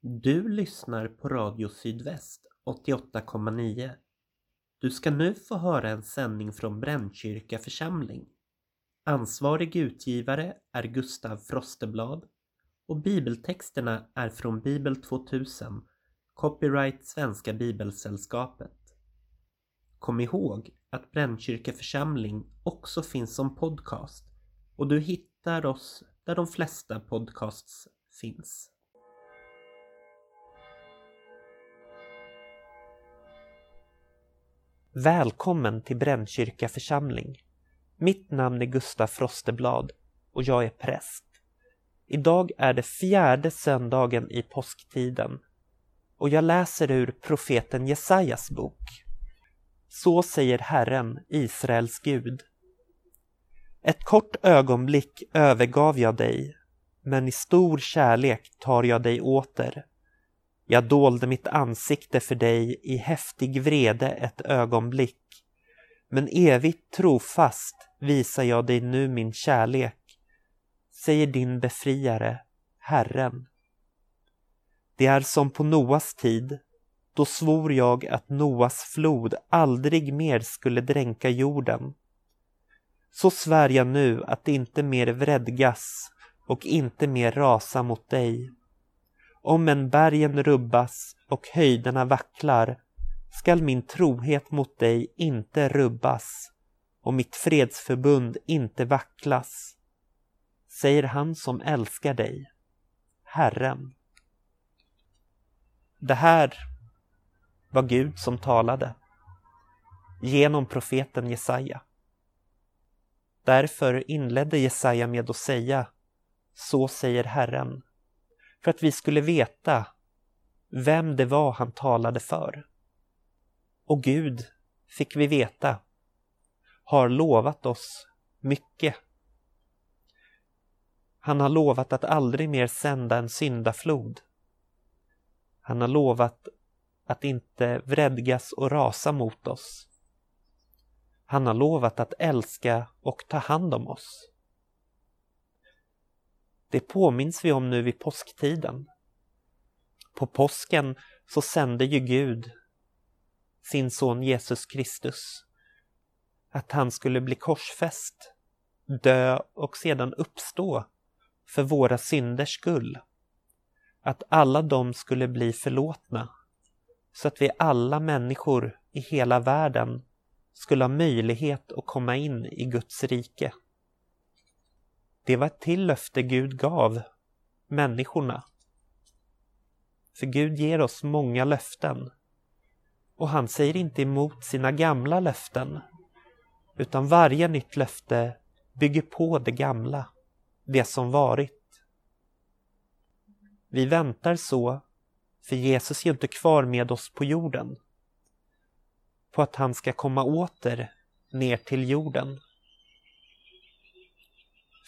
Du lyssnar på Radio Sydväst 88,9. Du ska nu få höra en sändning från Brännkyrka församling. Ansvarig utgivare är Gustav Frosteblad och bibeltexterna är från Bibel 2000, copyright Svenska Bibelsällskapet. Kom ihåg att Brännkyrka församling också finns som podcast och du hittar oss där de flesta podcasts finns. Välkommen till Brännkyrka församling. Mitt namn är Gustaf Frosteblad och jag är präst. Idag är det fjärde söndagen i påsktiden och jag läser ur profeten Jesajas bok. Så säger Herren, Israels Gud. Ett kort ögonblick övergav jag dig, men i stor kärlek tar jag dig åter. Jag dolde mitt ansikte för dig i häftig vrede ett ögonblick, men evigt trofast visar jag dig nu min kärlek, säger din befriare, Herren. Det är som på Noas tid, då svor jag att Noas flod aldrig mer skulle dränka jorden. Så svär jag nu att inte mer vredgas och inte mer rasa mot dig. Om än bergen rubbas och höjderna vacklar skall min trohet mot dig inte rubbas och mitt fredsförbund inte vacklas, säger han som älskar dig, Herren. Det här var Gud som talade genom profeten Jesaja. Därför inledde Jesaja med att säga Så säger Herren, för att vi skulle veta vem det var han talade för. Och Gud, fick vi veta, har lovat oss mycket. Han har lovat att aldrig mer sända en syndaflod. Han har lovat att inte vredgas och rasa mot oss. Han har lovat att älska och ta hand om oss. Det påminns vi om nu vid påsktiden. På påsken så sände ju Gud sin son Jesus Kristus att han skulle bli korsfäst, dö och sedan uppstå för våra synders skull. Att alla de skulle bli förlåtna så att vi alla människor i hela världen skulle ha möjlighet att komma in i Guds rike. Det var ett till löfte Gud gav människorna. För Gud ger oss många löften. Och han säger inte emot sina gamla löften. Utan varje nytt löfte bygger på det gamla, det som varit. Vi väntar så, för Jesus är inte kvar med oss på jorden. På att han ska komma åter ner till jorden.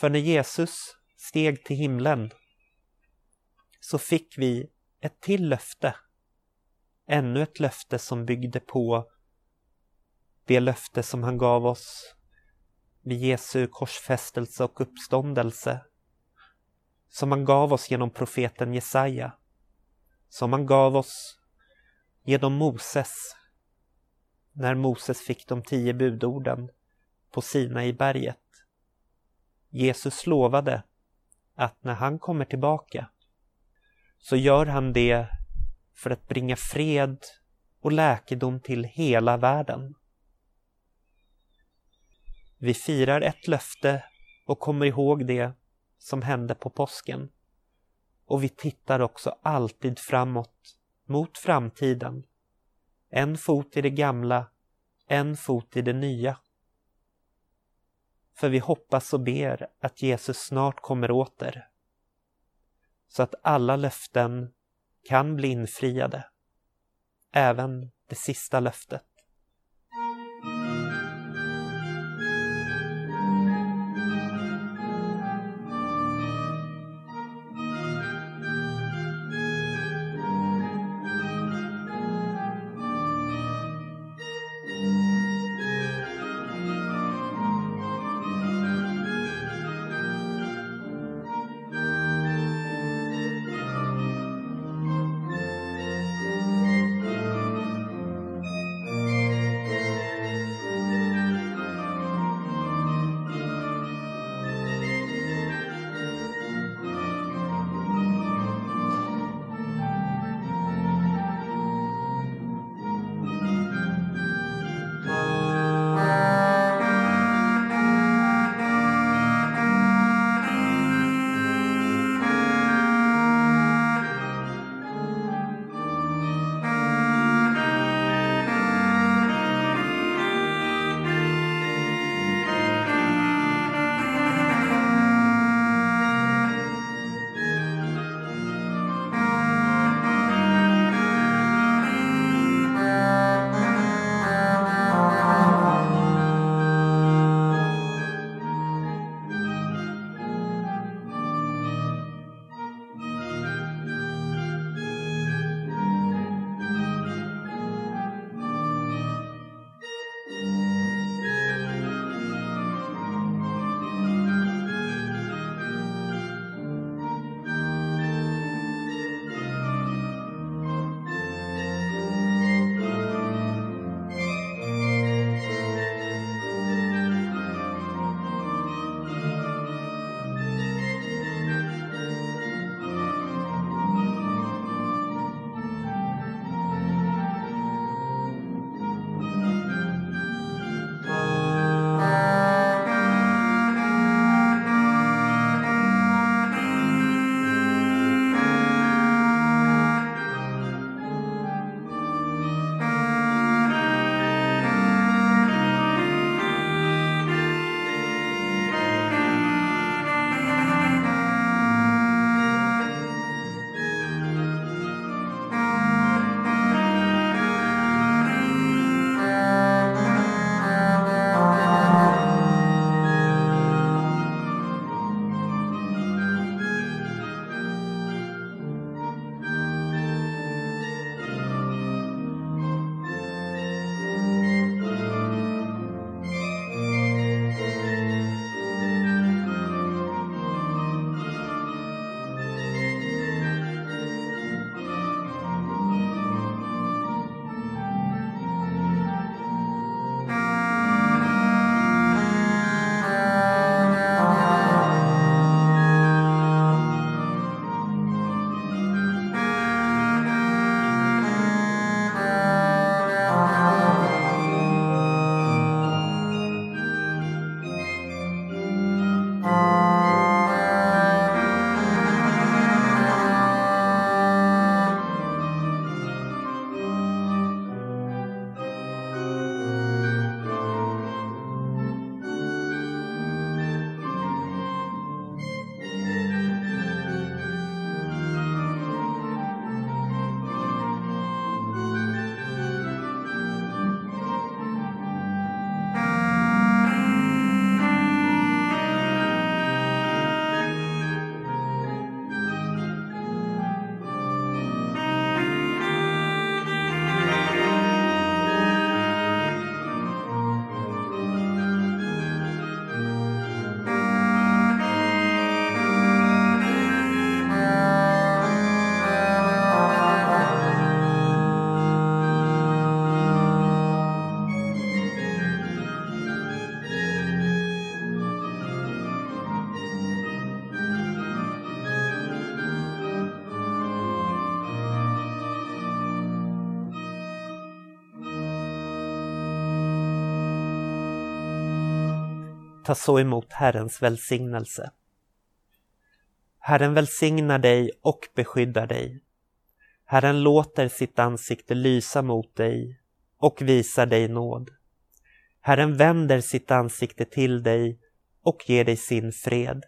För när Jesus steg till himlen så fick vi ett till löfte. Ännu ett löfte som byggde på det löfte som han gav oss vid Jesu korsfästelse och uppståndelse. Som han gav oss genom profeten Jesaja. Som han gav oss genom Moses. När Moses fick de tio budorden på Sina i berget. Jesus lovade att när han kommer tillbaka så gör han det för att bringa fred och läkedom till hela världen. Vi firar ett löfte och kommer ihåg det som hände på påsken. Och vi tittar också alltid framåt, mot framtiden. En fot i det gamla, en fot i det nya. För vi hoppas och ber att Jesus snart kommer åter. Så att alla löften kan bli infriade. Även det sista löftet. Ta så emot Herrens välsignelse. Herren välsignar dig och beskyddar dig. Herren låter sitt ansikte lysa mot dig och visar dig nåd. Herren vänder sitt ansikte till dig och ger dig sin fred.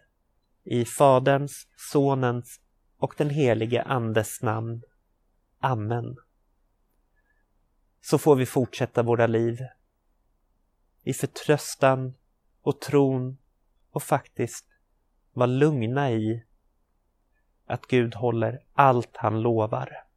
I Faderns, Sonens och den helige Andes namn. Amen. Så får vi fortsätta våra liv i förtröstan och tron och faktiskt vara lugna i att Gud håller allt han lovar.